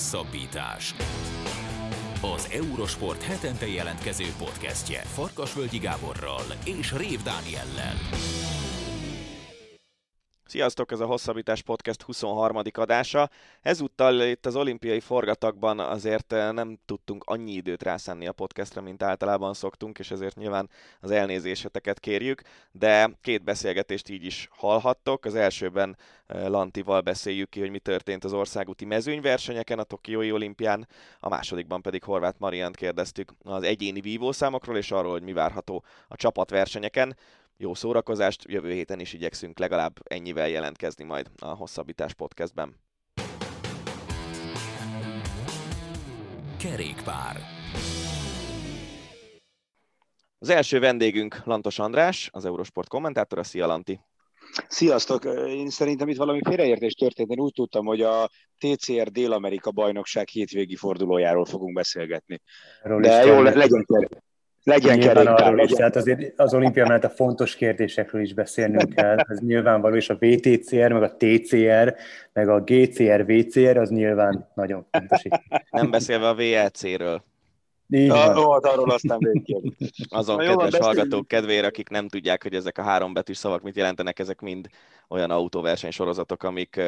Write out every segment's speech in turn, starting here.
Hosszabbítás. Az Eurosport hetente jelentkező podcastje Farkasvölgyi Gáborral és Rév Dániellel. Sziasztok, ez a Hosszabbítás Podcast 23. adása. Ezúttal itt az olimpiai forgatagban azért eh, nem tudtunk annyi időt rászánni a podcastra, mint általában szoktunk, és ezért nyilván az elnézéseteket kérjük, de két beszélgetést így is hallhattok. Az elsőben eh, Lantival beszéljük ki, hogy mi történt az országúti mezőnyversenyeken a Tokiói olimpián, a másodikban pedig Horváth Mariant kérdeztük az egyéni vívószámokról, és arról, hogy mi várható a csapatversenyeken jó szórakozást, jövő héten is igyekszünk legalább ennyivel jelentkezni majd a Hosszabbítás podcastben. Kerékpár. Az első vendégünk Lantos András, az Eurosport kommentátora. Szia Lanti! Sziasztok! Én szerintem itt valami félreértés történt. Én úgy tudtam, hogy a TCR Dél-Amerika bajnokság hétvégi fordulójáról fogunk beszélgetni. Erről De jó, legyen legyen kerékpár. Legyen. Tehát azért az olimpia mellett a fontos kérdésekről is beszélnünk kell. Ez nyilvánvaló, és a VTCR, meg a TCR, meg a GCR, VCR, az nyilván nagyon fontos. Nem beszélve a VLC-ről. Így van. Ó, hát arról aztán végkérdés. Azon Na, kedves jó, hallgatók kedvére, akik nem tudják, hogy ezek a három betűs szavak mit jelentenek, ezek mind olyan autóverseny sorozatok, amik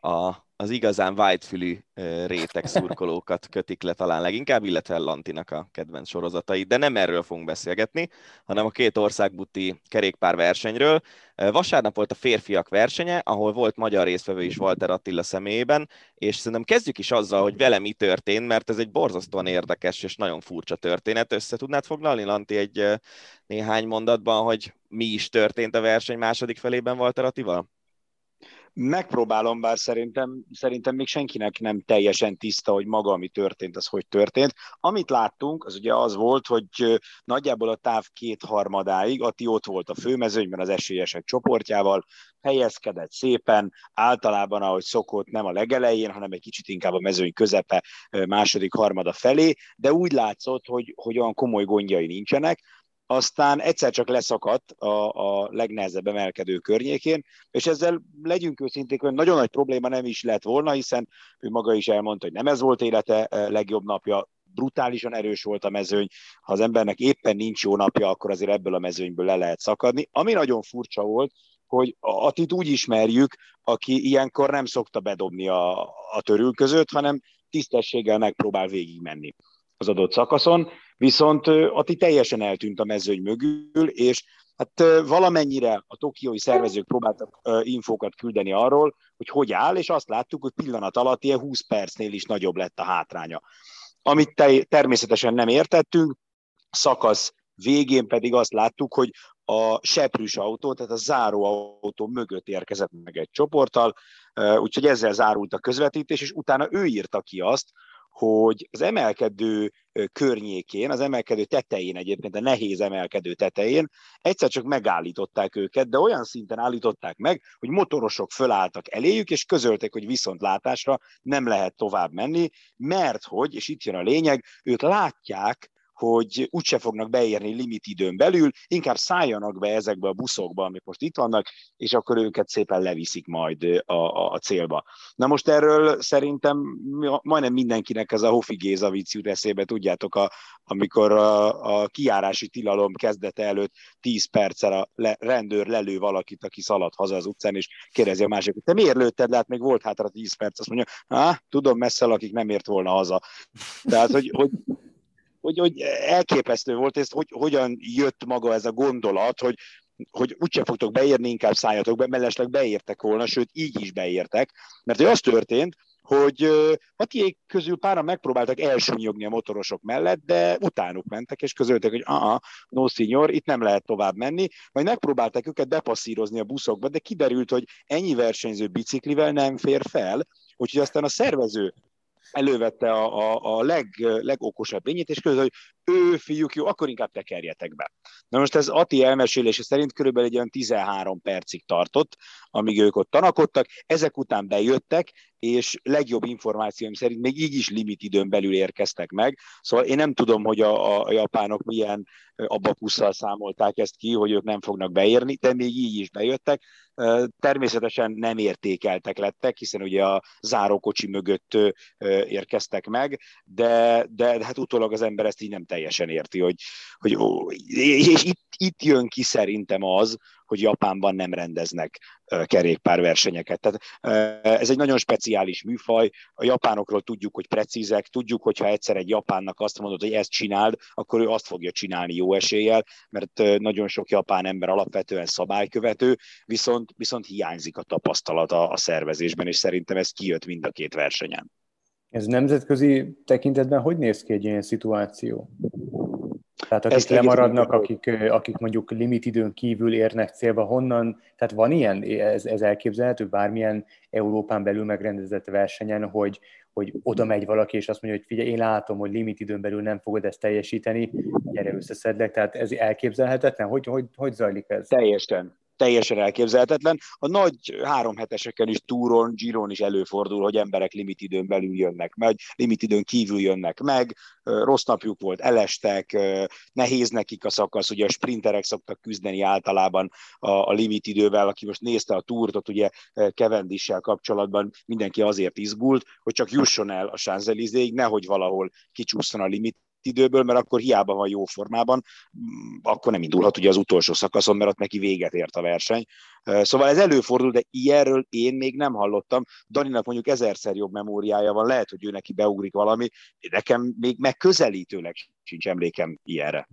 a az igazán whitefülű réteg szurkolókat kötik le talán leginkább, illetve Lantinak a kedvenc sorozatai, de nem erről fogunk beszélgetni, hanem a két országbuti kerékpár versenyről. Vasárnap volt a férfiak versenye, ahol volt magyar résztvevő is Walter Attila személyében, és szerintem kezdjük is azzal, hogy vele mi történt, mert ez egy borzasztóan érdekes és nagyon furcsa történet. Össze tudnád foglalni, Lanti, egy néhány mondatban, hogy mi is történt a verseny második felében Walter Attival? Megpróbálom, bár szerintem, szerintem még senkinek nem teljesen tiszta, hogy maga, ami történt, az hogy történt. Amit láttunk, az ugye az volt, hogy nagyjából a táv kétharmadáig Ati ott volt a főmezőnyben az esélyesek csoportjával, helyezkedett szépen, általában, ahogy szokott, nem a legelején, hanem egy kicsit inkább a mezőny közepe második harmada felé, de úgy látszott, hogy, hogy olyan komoly gondjai nincsenek, aztán egyszer csak leszakadt a, a legnehezebb emelkedő környékén, és ezzel legyünk őszinték, hogy nagyon nagy probléma nem is lett volna, hiszen ő maga is elmondta, hogy nem ez volt élete eh, legjobb napja, brutálisan erős volt a mezőny, ha az embernek éppen nincs jó napja, akkor azért ebből a mezőnyből le lehet szakadni. Ami nagyon furcsa volt, hogy Atit úgy ismerjük, aki ilyenkor nem szokta bedobni a, a törül között, hanem tisztességgel megpróbál végigmenni az adott szakaszon, viszont Ati teljesen eltűnt a mezőny mögül, és hát valamennyire a tokiói szervezők próbáltak infókat küldeni arról, hogy hogy áll, és azt láttuk, hogy pillanat alatt ilyen 20 percnél is nagyobb lett a hátránya. Amit te, természetesen nem értettünk, szakasz végén pedig azt láttuk, hogy a seprűs autó, tehát a záró autó mögött érkezett meg egy csoporttal, úgyhogy ezzel zárult a közvetítés, és utána ő írta ki azt, hogy az emelkedő környékén, az emelkedő tetején egyébként, a nehéz emelkedő tetején egyszer csak megállították őket, de olyan szinten állították meg, hogy motorosok fölálltak eléjük, és közölték, hogy viszontlátásra nem lehet tovább menni, mert hogy, és itt jön a lényeg, ők látják, hogy úgyse fognak beérni limit időn belül, inkább szálljanak be ezekbe a buszokba, amik most itt vannak, és akkor őket szépen leviszik majd a, a, a célba. Na most erről szerintem majdnem mindenkinek ez a Hofi Géza vicc jut eszébe, tudjátok, a, amikor a, a kiárási tilalom kezdete előtt 10 perccel a le, rendőr lelő valakit, aki szalad haza az utcán, és kérdezi a másikot, te miért lőtted le, hát még volt hátra 10 perc, azt mondja, ah, tudom messze akik nem ért volna haza. Tehát, hogy, hogy hogy, hogy elképesztő volt ez, hogy hogyan jött maga ez a gondolat, hogy hogy úgyse fogtok beérni, inkább szálljatok be, mellesleg beértek volna, sőt így is beértek, mert hogy az történt, hogy Matiék közül páran megpróbáltak elsúnyogni a motorosok mellett, de utánuk mentek, és közöltek, hogy aha, no signor, itt nem lehet tovább menni, majd megpróbálták őket bepasszírozni a buszokba, de kiderült, hogy ennyi versenyző biciklivel nem fér fel, úgyhogy aztán a szervező elővette a, a, a leg, legokosabb lényét, és között, hogy ő, fiúk, jó, akkor inkább tekerjetek be. Na most ez Ati elmesélése szerint körülbelül egy olyan 13 percig tartott, amíg ők ott tanakodtak, ezek után bejöttek, és legjobb információim szerint még így is limit időn belül érkeztek meg. Szóval én nem tudom, hogy a, a japánok milyen abakusszal számolták ezt ki, hogy ők nem fognak beérni, de még így is bejöttek. Természetesen nem értékeltek lettek, hiszen ugye a zárókocsi mögött érkeztek meg, de, de hát utólag az ember ezt így nem teljesen érti, hogy, hogy és itt, itt jön ki szerintem az, hogy Japánban nem rendeznek kerékpárversenyeket. Tehát ez egy nagyon speciális műfaj, a japánokról tudjuk, hogy precízek, tudjuk, hogy ha egyszer egy japánnak azt mondod, hogy ezt csináld, akkor ő azt fogja csinálni jó eséllyel, mert nagyon sok japán ember alapvetően szabálykövető, viszont, viszont hiányzik a tapasztalat a, a szervezésben, és szerintem ez kijött mind a két versenyen. Ez nemzetközi tekintetben hogy néz ki egy ilyen szituáció? Tehát akik Ezt lemaradnak, akik, akik mondjuk limitidőn kívül érnek célba, honnan, tehát van ilyen, ez, ez elképzelhető bármilyen Európán belül megrendezett versenyen, hogy, hogy oda megy valaki, és azt mondja, hogy figyelj, én látom, hogy limitidőn belül nem fogod ezt teljesíteni, gyere összeszedlek, tehát ez elképzelhetetlen? Hogy, hogy, hogy zajlik ez? Teljesen teljesen elképzelhetetlen. A nagy három heteseken is, túron, Giron is előfordul, hogy emberek limit időn belül jönnek meg, limit időn kívül jönnek meg, rossz napjuk volt, elestek, nehéz nekik a szakasz, ugye a sprinterek szoktak küzdeni általában a, a limit idővel, aki most nézte a túrt, ugye Kevendissel kapcsolatban mindenki azért izgult, hogy csak jusson el a Sánzelizéig, nehogy valahol kicsúszson a limit időből, mert akkor hiába van jó formában, mm, akkor nem indulhat ugye az utolsó szakaszon, mert ott neki véget ért a verseny. Szóval ez előfordul, de ilyenről én még nem hallottam. Daninak mondjuk ezerszer jobb memóriája van, lehet, hogy ő neki beugrik valami, nekem még megközelítőleg sincs emlékem ilyenre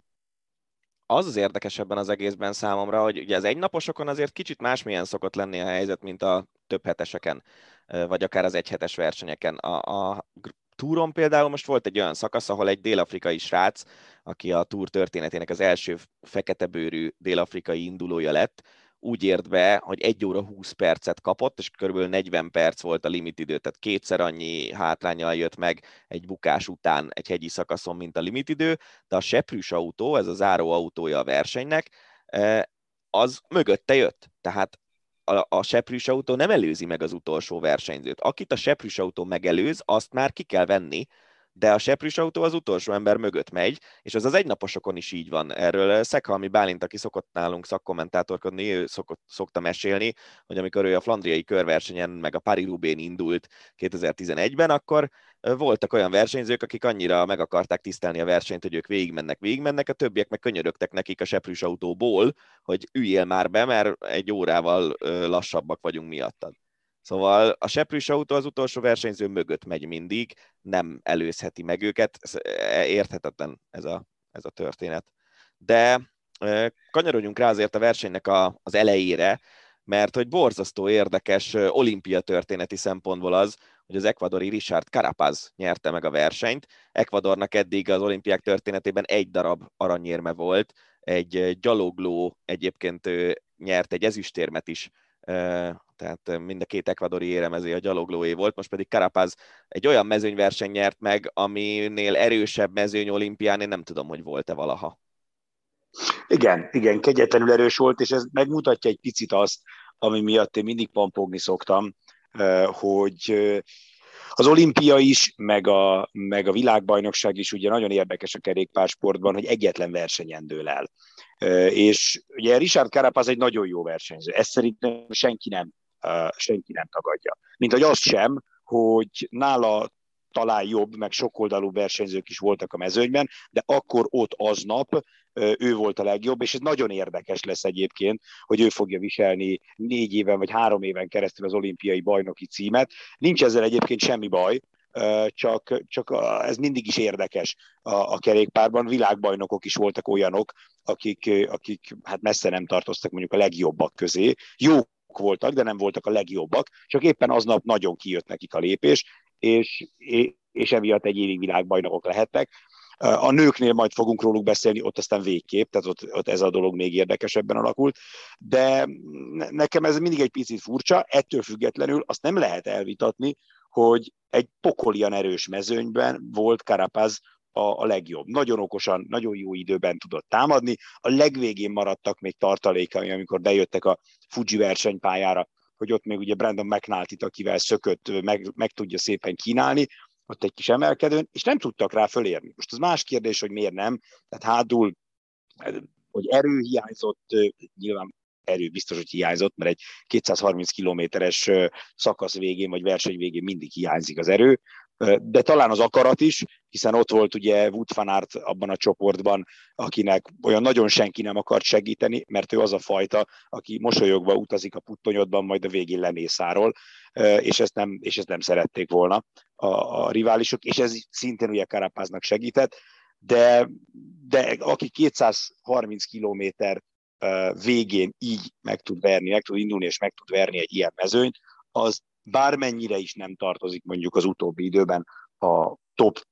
az az érdekes az egészben számomra, hogy ugye az egynaposokon azért kicsit másmilyen szokott lenni a helyzet, mint a több heteseken, vagy akár az egyhetes versenyeken. A, a túron például most volt egy olyan szakasz, ahol egy dél-afrikai srác, aki a túr történetének az első fekete bőrű dél-afrikai indulója lett, úgy ért be, hogy 1 óra 20 percet kapott, és kb. 40 perc volt a limit idő, tehát kétszer annyi hátrányal jött meg egy bukás után egy hegyi szakaszon, mint a limit idő, de a seprűs autó, ez a záró autója a versenynek, eh, az mögötte jött. Tehát a, a seprűs autó nem előzi meg az utolsó versenyzőt. Akit a seprűs autó megelőz, azt már ki kell venni, de a seprűs autó az utolsó ember mögött megy, és az az egynaposokon is így van. Erről Szekhalmi Bálint, aki szokott nálunk szakkommentátorkodni, ő szokott, szokta mesélni, hogy amikor ő a flandriai körversenyen, meg a Paris Rubén indult 2011-ben, akkor voltak olyan versenyzők, akik annyira meg akarták tisztelni a versenyt, hogy ők végigmennek, végigmennek, a többiek meg könyörögtek nekik a seprűs autóból, hogy üljél már be, mert egy órával lassabbak vagyunk miattad. Szóval a seprűs autó az utolsó versenyző mögött megy mindig, nem előzheti meg őket, e, érthetetlen ez a, ez a történet. De kanyarodjunk rá azért a versenynek a, az elejére, mert hogy borzasztó érdekes olimpia történeti szempontból az, hogy az ekvadori Richard Carapaz nyerte meg a versenyt. Ekvadornak eddig az olimpiák történetében egy darab aranyérme volt, egy gyalogló egyébként nyert egy ezüstérmet is tehát mind a két ekvadori éremezé a gyaloglóé volt, most pedig Carapaz egy olyan mezőnyverseny nyert meg, aminél erősebb mezőny olimpián, én nem tudom, hogy volt-e valaha. Igen, igen, kegyetlenül erős volt, és ez megmutatja egy picit azt, ami miatt én mindig pampogni szoktam, hogy az olimpia is, meg a, meg a világbajnokság is ugye nagyon érdekes a kerékpársportban, hogy egyetlen versenyen dől el. És ugye Richard Carapaz egy nagyon jó versenyző. Ezt szerintem senki nem, senki nem tagadja. Mint hogy azt sem, hogy nála talán jobb, meg sokoldalú versenyzők is voltak a mezőnyben, de akkor ott aznap ő volt a legjobb, és ez nagyon érdekes lesz egyébként, hogy ő fogja viselni négy éven vagy három éven keresztül az olimpiai bajnoki címet. Nincs ezzel egyébként semmi baj, csak, csak ez mindig is érdekes a, a kerékpárban. Világbajnokok is voltak olyanok, akik, akik hát messze nem tartoztak mondjuk a legjobbak közé. Jók voltak, de nem voltak a legjobbak, csak éppen aznap nagyon kijött nekik a lépés, és, és emiatt egy évig világbajnokok lehettek. A nőknél majd fogunk róluk beszélni, ott aztán végképp, tehát ott, ott ez a dolog még érdekesebben alakult, de nekem ez mindig egy picit furcsa, ettől függetlenül azt nem lehet elvitatni, hogy egy pokolian erős mezőnyben volt Karapaz a, a legjobb. Nagyon okosan, nagyon jó időben tudott támadni. A legvégén maradtak még tartalékai, amikor bejöttek a Fuji versenypályára, hogy ott még ugye Brandon mcnulty akivel szökött, meg, meg tudja szépen kínálni, ott egy kis emelkedőn, és nem tudtak rá fölérni. Most az más kérdés, hogy miért nem, tehát hátul, hogy erő hiányzott, nyilván erő biztos, hogy hiányzott, mert egy 230 kilométeres szakasz végén, vagy verseny végén mindig hiányzik az erő, de talán az akarat is, hiszen ott volt ugye Wood van abban a csoportban, akinek olyan nagyon senki nem akart segíteni, mert ő az a fajta, aki mosolyogva utazik a puttonyodban, majd a végén lemészárol, és ezt nem, és ezt nem szerették volna a, a riválisok, és ez szintén ugye Karapáznak segített, de, de aki 230 kilométer végén így meg tud verni, meg tud indulni és meg tud verni egy ilyen mezőnyt, az bármennyire is nem tartozik mondjuk az utóbbi időben a top,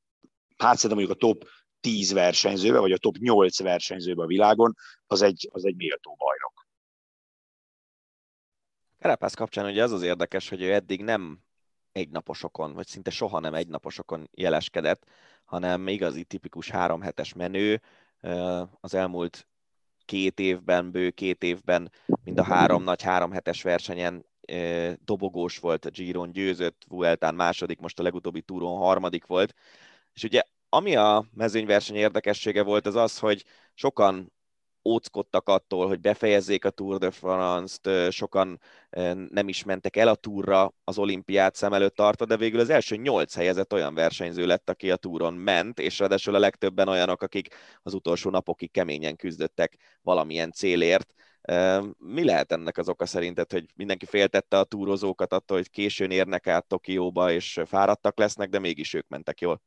hát szerintem mondjuk a top 10 versenyzőbe, vagy a top 8 versenyzőbe a világon, az egy, az egy méltó bajnok. Kerepász kapcsán ugye az az érdekes, hogy ő eddig nem egynaposokon, vagy szinte soha nem egynaposokon jeleskedett, hanem igazi tipikus három hetes menő. Az elmúlt két évben, bő két évben mind a három nagy három hetes versenyen dobogós volt a Giron, győzött, Vueltán második, most a legutóbbi túron harmadik volt. És ugye ami a mezőnyverseny érdekessége volt, az az, hogy sokan óckodtak attól, hogy befejezzék a Tour de France-t, sokan nem is mentek el a túra az olimpiát szem előtt tartva, de végül az első nyolc helyezett olyan versenyző lett, aki a túron ment, és ráadásul a legtöbben olyanok, akik az utolsó napokig keményen küzdöttek valamilyen célért. Mi lehet ennek az oka szerinted, hogy mindenki féltette a túrozókat attól, hogy későn érnek át Tokióba, és fáradtak lesznek, de mégis ők mentek jól?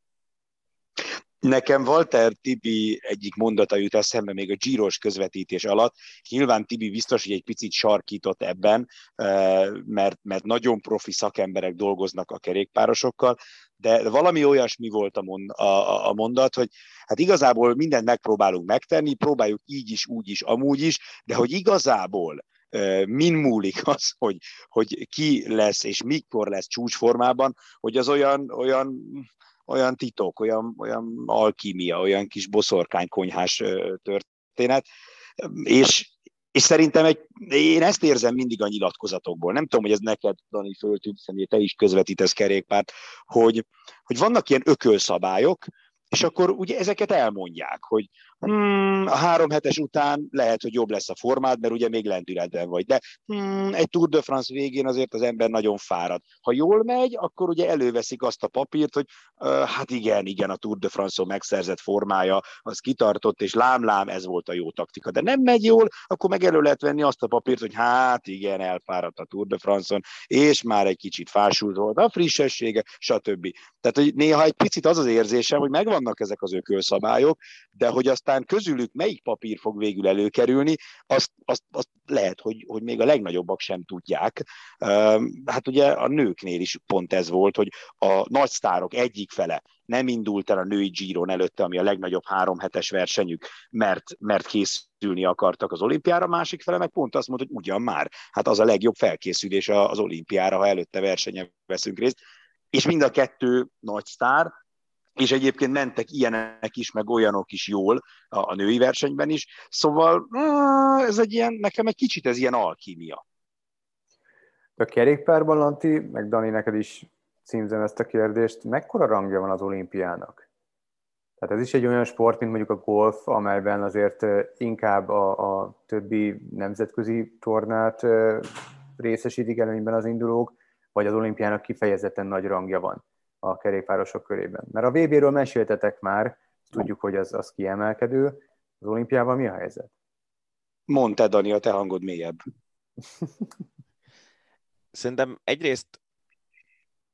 Nekem Walter Tibi egyik mondata jut eszembe még a Giros közvetítés alatt. Nyilván Tibi biztos, hogy egy picit sarkított ebben, mert, mert nagyon profi szakemberek dolgoznak a kerékpárosokkal, de valami olyasmi volt a, mond, a, a mondat, hogy hát igazából mindent megpróbálunk megtenni, próbáljuk így is, úgy is, amúgy is, de hogy igazából min múlik az, hogy, hogy ki lesz és mikor lesz csúcsformában, hogy az olyan, olyan olyan titok, olyan, olyan alkímia, olyan kis boszorkánykonyhás történet, és, és szerintem egy, én ezt érzem mindig a nyilatkozatokból. Nem tudom, hogy ez neked, Dani, föltűnt, te is közvetítesz kerékpárt, hogy, hogy vannak ilyen ökölszabályok, és akkor ugye ezeket elmondják, hogy hmm, a három hetes után lehet, hogy jobb lesz a formád, mert ugye még lendületben vagy, de hmm, egy Tour de France végén azért az ember nagyon fárad. Ha jól megy, akkor ugye előveszik azt a papírt, hogy uh, hát igen, igen, a Tour de France-on megszerzett formája, az kitartott, és lám-lám, ez volt a jó taktika. De nem megy jól, akkor meg elő lehet venni azt a papírt, hogy hát igen, elfáradt a Tour de France-on, és már egy kicsit fásult volt a frissessége, stb. Tehát, hogy néha egy picit az az érzésem, hogy megvannak ezek az ökölszabályok, de hogy aztán aztán közülük melyik papír fog végül előkerülni, azt, azt, azt lehet, hogy, hogy még a legnagyobbak sem tudják. Hát ugye a nőknél is pont ez volt, hogy a nagy sztárok egyik fele nem indult el a női Giron előtte, ami a legnagyobb három hetes versenyük, mert, mert készülni akartak az olimpiára, másik fele meg pont azt mondta, hogy ugyan már, hát az a legjobb felkészülés az olimpiára, ha előtte versenyen veszünk részt. És mind a kettő nagy sztár, és egyébként mentek ilyenek is, meg olyanok is jól a, a női versenyben is, szóval ez egy ilyen, nekem egy kicsit ez ilyen alkímia. A kerékpárban, Lanti, meg Dani, neked is címzem ezt a kérdést, mekkora rangja van az olimpiának? Tehát ez is egy olyan sport, mint mondjuk a golf, amelyben azért inkább a, a többi nemzetközi tornát részesítik előnyben az indulók, vagy az olimpiának kifejezetten nagy rangja van a kerékpárosok körében. Mert a VB-ről meséltetek már, tudjuk, hogy az, az kiemelkedő. Az olimpiában mi a helyzet? Mondd te, Dani, a te hangod mélyebb. Szerintem egyrészt,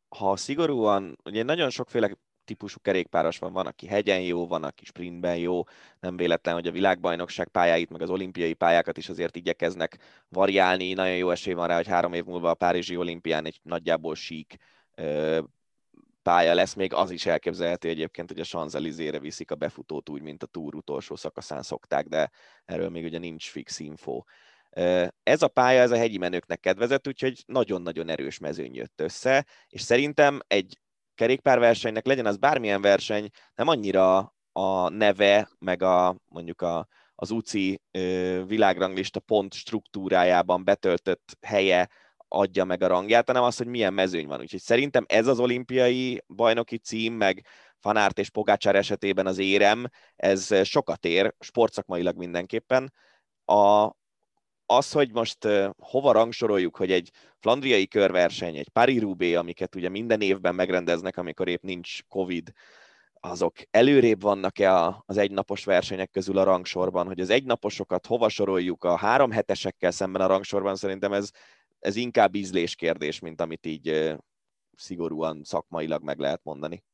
ha szigorúan, ugye nagyon sokféle típusú kerékpáros van, van, aki hegyen jó, van, aki sprintben jó, nem véletlen, hogy a világbajnokság pályáit, meg az olimpiai pályákat is azért igyekeznek variálni, nagyon jó esély van rá, hogy három év múlva a Párizsi olimpián egy nagyjából sík pálya lesz, még az is elképzelhető egyébként, hogy a Sanzelizére viszik a befutót úgy, mint a túr utolsó szakaszán szokták, de erről még ugye nincs fix info. Ez a pálya, ez a hegyi menőknek kedvezett, úgyhogy nagyon-nagyon erős mezőny jött össze, és szerintem egy kerékpárversenynek, legyen az bármilyen verseny, nem annyira a neve, meg a mondjuk a, az UCI világranglista pont struktúrájában betöltött helye adja meg a rangját, hanem az, hogy milyen mezőny van. Úgyhogy szerintem ez az olimpiai bajnoki cím, meg Fanárt és Pogácsár esetében az érem, ez sokat ér, sportszakmailag mindenképpen. A, az, hogy most hova rangsoroljuk, hogy egy flandriai körverseny, egy Paris-Roubaix, amiket ugye minden évben megrendeznek, amikor épp nincs Covid, azok előrébb vannak-e az egynapos versenyek közül a rangsorban, hogy az egynaposokat hova soroljuk a három hetesekkel szemben a rangsorban, szerintem ez, ez inkább ízlés kérdés, mint amit így szigorúan szakmailag meg lehet mondani.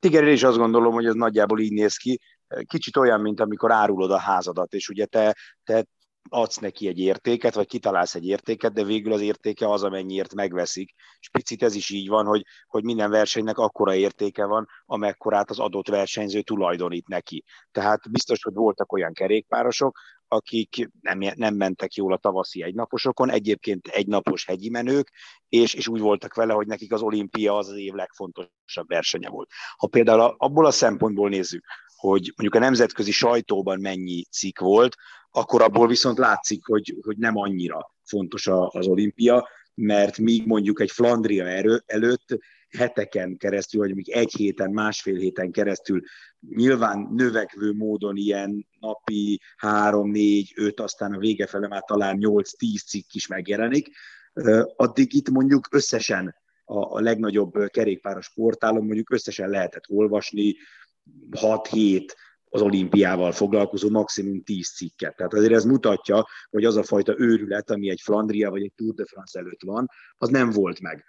Igen, én is azt gondolom, hogy ez nagyjából így néz ki. Kicsit olyan, mint amikor árulod a házadat, és ugye te, te adsz neki egy értéket, vagy kitalálsz egy értéket, de végül az értéke az, amennyiért megveszik. És picit ez is így van, hogy, hogy minden versenynek akkora értéke van, amekkorát az adott versenyző tulajdonít neki. Tehát biztos, hogy voltak olyan kerékpárosok, akik nem, nem mentek jól a tavaszi egynaposokon, egyébként egynapos hegyi menők, és, és úgy voltak vele, hogy nekik az olimpia az az év legfontosabb versenye volt. Ha például abból a szempontból nézzük, hogy mondjuk a nemzetközi sajtóban mennyi cikk volt, akkor abból viszont látszik, hogy, hogy nem annyira fontos az olimpia, mert míg mondjuk egy Flandria erő, előtt heteken keresztül, vagy még egy héten, másfél héten keresztül nyilván növekvő módon ilyen napi három, négy, öt, aztán a vége fele már talán nyolc, tíz cikk is megjelenik, addig itt mondjuk összesen a legnagyobb kerékpáros portálon mondjuk összesen lehetett olvasni 6-7 az olimpiával foglalkozó maximum 10 cikket. Tehát azért ez mutatja, hogy az a fajta őrület, ami egy Flandria vagy egy Tour de France előtt van, az nem volt meg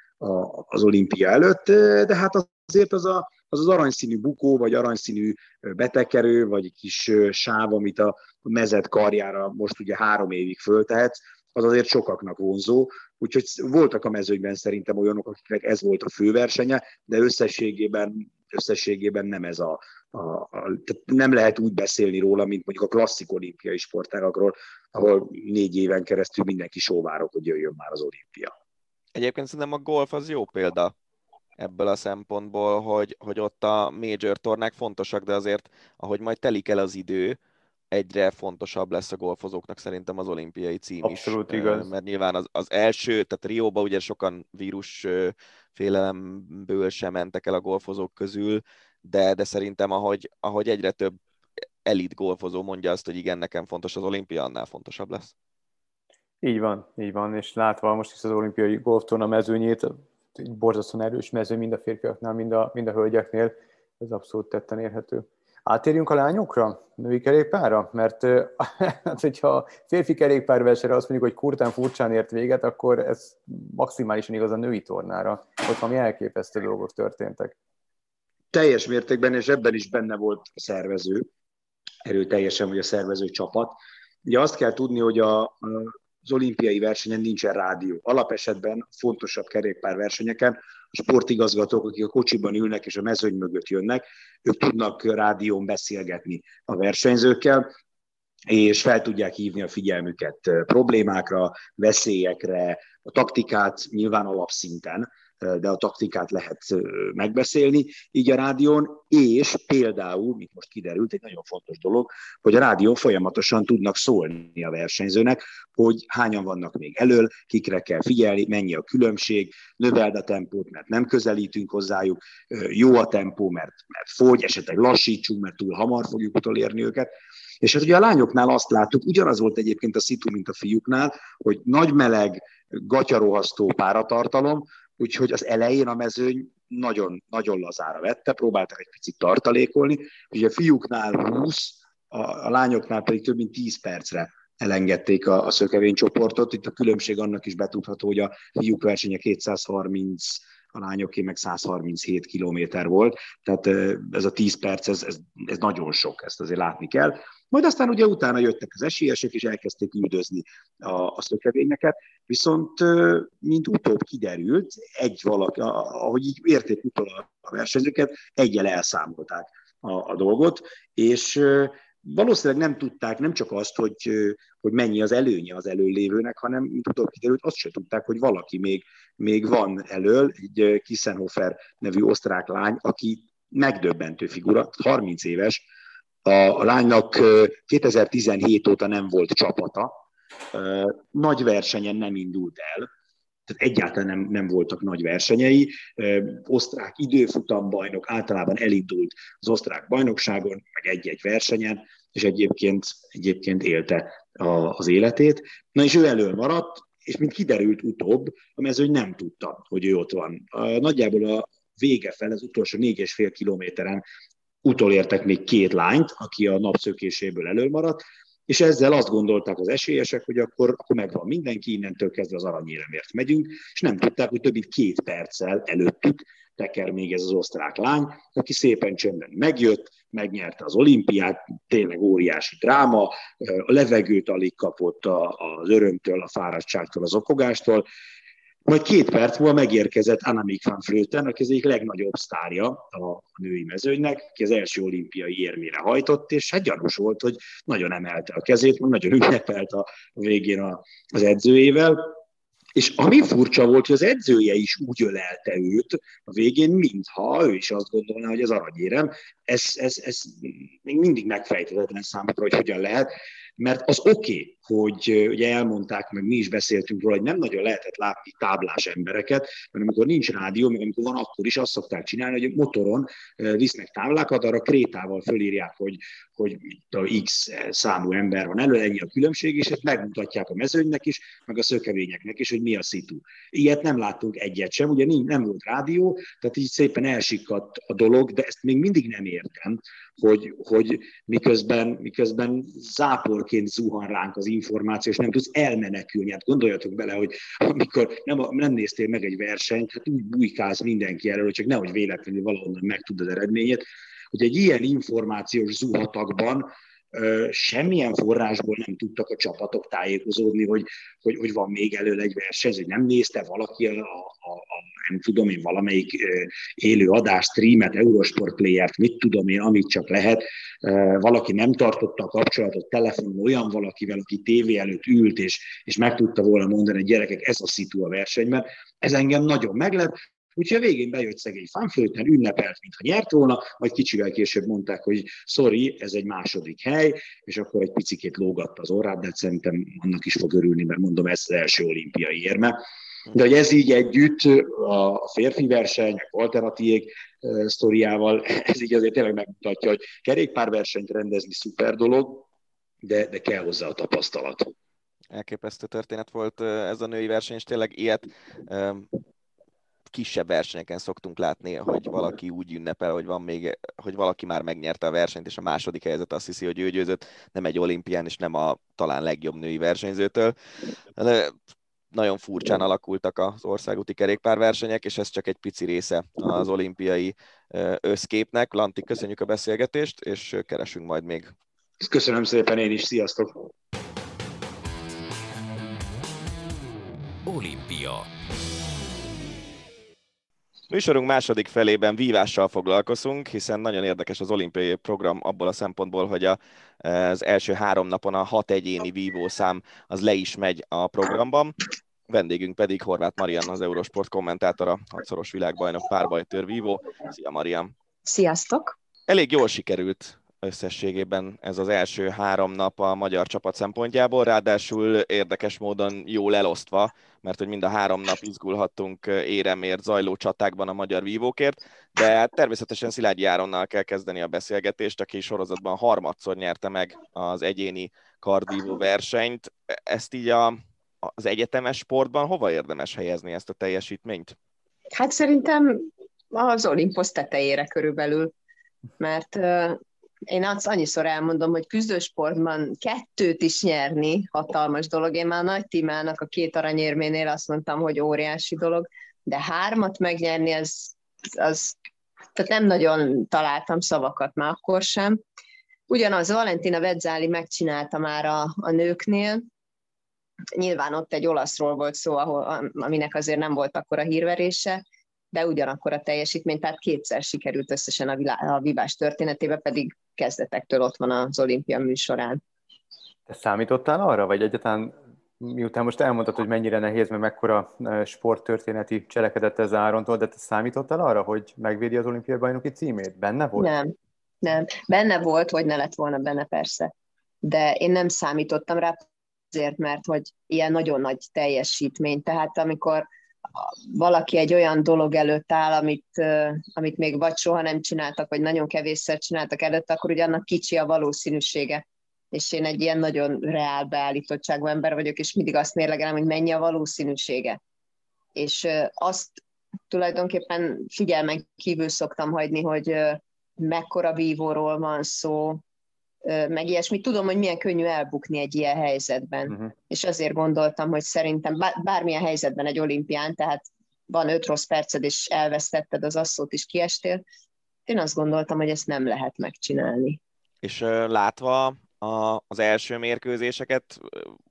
az olimpia előtt, de hát azért az a, az, az aranyszínű bukó, vagy aranyszínű betekerő, vagy kis sáv, amit a mezet karjára most ugye három évig föltehetsz, az azért sokaknak vonzó, úgyhogy voltak a mezőnyben szerintem olyanok, akiknek ez volt a főversenye, de összességében, összességében nem ez a, a, a tehát nem lehet úgy beszélni róla, mint mondjuk a klasszik olimpiai sportágakról, ahol négy éven keresztül mindenki sóvárok, hogy jöjjön már az olimpia. Egyébként szerintem a golf az jó példa ebből a szempontból, hogy, hogy ott a major tornák fontosak, de azért, ahogy majd telik el az idő, egyre fontosabb lesz a golfozóknak szerintem az olimpiai cím Abszolút is. igaz. Mert nyilván az, az első, tehát Rióba ugye sokan vírus félelemből sem mentek el a golfozók közül, de, de szerintem ahogy, ahogy egyre több elit golfozó mondja azt, hogy igen, nekem fontos az olimpia, annál fontosabb lesz. Így van, így van, és látva most is az olimpiai golftorna mezőnyét, egy borzasztóan erős mező mind a férfiaknál, mind a, mind a hölgyeknél, ez abszolút tetten érhető. Átérjünk a lányokra, női kerékpára? Mert hát, hogyha férfi kerékpárversenyre azt mondjuk, hogy kurtán furcsán ért véget, akkor ez maximálisan igaz a női tornára. Ott valami elképesztő dolgok történtek. Teljes mértékben, és ebben is benne volt a szervező, erőteljesen, vagy a szervező csapat. Ugye azt kell tudni, hogy a, az olimpiai versenyen nincsen rádió. Alapesetben fontosabb kerékpárversenyeken a sportigazgatók, akik a kocsiban ülnek és a mezőny mögött jönnek, ők tudnak rádión beszélgetni a versenyzőkkel, és fel tudják hívni a figyelmüket problémákra, veszélyekre, a taktikát nyilván alapszinten, de a taktikát lehet megbeszélni így a rádión, és például, mint most kiderült, egy nagyon fontos dolog, hogy a rádión folyamatosan tudnak szólni a versenyzőnek, hogy hányan vannak még elől, kikre kell figyelni, mennyi a különbség, növeld a tempót, mert nem közelítünk hozzájuk, jó a tempó, mert, mert fogy, esetleg lassítsunk, mert túl hamar fogjuk utolérni őket. És hát ugye a lányoknál azt láttuk, ugyanaz volt egyébként a szitu, mint a fiúknál, hogy nagy meleg, gatyarohasztó páratartalom, úgyhogy az elején a mezőny nagyon, nagyon lazára vette, próbáltak egy picit tartalékolni, ugye a fiúknál 20, a, a lányoknál pedig több mint 10 percre elengedték a, a szökevény csoportot. Itt a különbség annak is betudható, hogy a fiúk versenye 230 a lányoké meg 137 kilométer volt, tehát ez a 10 perc, ez, ez, ez nagyon sok, ezt azért látni kell. Majd aztán ugye utána jöttek az esélyesek, és elkezdték üldözni a, a szökevényeket, viszont mint utóbb kiderült, egy valaki, ahogy így érték utol a versenyzőket, egyel elszámolták a, a dolgot, és valószínűleg nem tudták nem csak azt, hogy, hogy mennyi az előnye az előlévőnek, hanem, mint utóbb kiderült, azt se tudták, hogy valaki még, még van elől, egy Kissenhofer nevű osztrák lány, aki megdöbbentő figura, 30 éves, a, a lánynak 2017 óta nem volt csapata, nagy versenyen nem indult el, tehát egyáltalán nem, nem voltak nagy versenyei. Osztrák időfutambajnok általában elindult az osztrák bajnokságon, meg egy-egy versenyen, és egyébként, egyébként élte a, az életét. Na és ő elől maradt, és mint kiderült utóbb, a mezőny nem tudta, hogy ő ott van. Nagyjából a vége fel, az utolsó négy és fél kilométeren utolértek még két lányt, aki a napszökéséből elől maradt, és ezzel azt gondolták az esélyesek, hogy akkor, akkor megvan mindenki, innentől kezdve az aranyéremért megyünk, és nem tudták, hogy több mint két perccel előttük teker még ez az osztrák lány, aki szépen csöndben megjött, megnyerte az olimpiát, tényleg óriási dráma, a levegőt alig kapott az örömtől, a fáradtságtól, az okogástól, majd két perc múlva megérkezett Annemiek van Vleuten, aki az egyik legnagyobb sztárja a női mezőnynek, aki az első olimpiai érmére hajtott, és hát gyanús volt, hogy nagyon emelte a kezét, nagyon ünnepelt a végén az edzőjével, és ami furcsa volt, hogy az edzője is úgy ölelte őt a végén, mintha ő is azt gondolná, hogy ez aranyérem. Ez, ez, ez még mindig megfejtetetlen számomra, hogy hogyan lehet mert az oké, okay, hogy ugye elmondták, meg mi is beszéltünk róla, hogy nem nagyon lehetett látni táblás embereket, mert amikor nincs rádió, meg amikor van, akkor is azt szokták csinálni, hogy motoron visznek táblákat, arra krétával fölírják, hogy, hogy a X számú ember van elő, ennyi a különbség, és ezt megmutatják a mezőnynek is, meg a szökevényeknek is, hogy mi a szitu. Ilyet nem láttunk egyet sem, ugye nem volt rádió, tehát így szépen elsikadt a dolog, de ezt még mindig nem értem, hogy, hogy miközben, miközben záporként zuhan ránk az információ, és nem tudsz elmenekülni. Hát gondoljatok bele, hogy amikor nem, nem néztél meg egy versenyt, hát úgy bujkálsz mindenki erről, hogy csak nehogy véletlenül valahonnan megtud az eredményét, hogy egy ilyen információs zuhatagban semmilyen forrásból nem tudtak a csapatok tájékozódni, hogy, hogy, hogy van még elő egy verseny, hogy nem nézte valaki a, a, a nem tudom én, valamelyik élő adás, streamet, Eurosport Player-t, mit tudom én, amit csak lehet, valaki nem tartotta a kapcsolatot telefonon olyan valakivel, aki tévé előtt ült, és, és meg tudta volna mondani, hogy gyerekek, ez a szitu a versenyben, ez engem nagyon meglep, Úgyhogy a végén bejött szegény fanflőten, ünnepelt, mintha nyert volna, majd kicsivel később mondták, hogy sorry, ez egy második hely, és akkor egy picikét lógatta az orrát, de szerintem annak is fog örülni, mert mondom, ez az első olimpiai érme. De hogy ez így együtt a férfi verseny, a alternatívek sztoriával, ez így azért tényleg megmutatja, hogy kerékpárversenyt rendezni szuper dolog, de, de kell hozzá a tapasztalat. Elképesztő történet volt ez a női verseny, és tényleg ilyet kisebb versenyeken szoktunk látni, hogy valaki úgy ünnepel, hogy van még, hogy valaki már megnyerte a versenyt, és a második helyzet azt hiszi, hogy ő győzött, nem egy olimpián, és nem a talán legjobb női versenyzőtől. De nagyon furcsán alakultak az országúti kerékpárversenyek, és ez csak egy pici része az olimpiai összképnek. Lanti, köszönjük a beszélgetést, és keresünk majd még. Köszönöm szépen én is, sziasztok! Olimpia Műsorunk második felében vívással foglalkozunk, hiszen nagyon érdekes az olimpiai program abból a szempontból, hogy a, az első három napon a hat egyéni vívószám az le is megy a programban. Vendégünk pedig Horváth Marian, az Eurosport kommentátora, hatszoros világbajnok párbajtőr vívó. Szia Marian! Sziasztok! Elég jól sikerült összességében ez az első három nap a magyar csapat szempontjából, ráadásul érdekes módon jól elosztva, mert hogy mind a három nap izgulhattunk éremért zajló csatákban a magyar vívókért, de hát természetesen Szilágyi Áronnal kell kezdeni a beszélgetést, aki sorozatban harmadszor nyerte meg az egyéni kardvívó versenyt. Ezt így a, az egyetemes sportban hova érdemes helyezni ezt a teljesítményt? Hát szerintem az olimposz tetejére körülbelül, mert én azt annyiszor elmondom, hogy küzdősportban kettőt is nyerni hatalmas dolog. Én már nagy Timának a két aranyérménél azt mondtam, hogy óriási dolog, de hármat megnyerni, az, az tehát nem nagyon találtam szavakat már akkor sem. Ugyanaz Valentina Vedzáli megcsinálta már a, a nőknél, nyilván ott egy olaszról volt szó, ahol, aminek azért nem volt akkor a hírverése, de ugyanakkor a teljesítmény, tehát kétszer sikerült összesen a, vilá- a vívás történetében, pedig kezdetektől ott van az olimpia műsorán. Te számítottál arra, vagy egyáltalán miután most elmondtad, hogy mennyire nehéz, mert mekkora sporttörténeti cselekedet ez Árontól, de te számítottál arra, hogy megvédi az olimpiai bajnoki címét? Benne volt? Nem, nem. Benne volt, hogy ne lett volna benne persze. De én nem számítottam rá azért, mert hogy ilyen nagyon nagy teljesítmény. Tehát amikor valaki egy olyan dolog előtt áll, amit, amit még vagy soha nem csináltak, vagy nagyon kevésszer csináltak előtt, akkor ugye annak kicsi a valószínűsége. És én egy ilyen nagyon reál beállítottságú ember vagyok, és mindig azt mérlegelem, hogy mennyi a valószínűsége. És azt tulajdonképpen figyelmen kívül szoktam hagyni, hogy mekkora vívóról van szó, meg ilyesmi. Tudom, hogy milyen könnyű elbukni egy ilyen helyzetben. Uh-huh. És azért gondoltam, hogy szerintem bármilyen helyzetben egy olimpián, tehát van öt rossz perced, és elvesztetted az asszót, is kiestél, én azt gondoltam, hogy ezt nem lehet megcsinálni. És látva a, az első mérkőzéseket,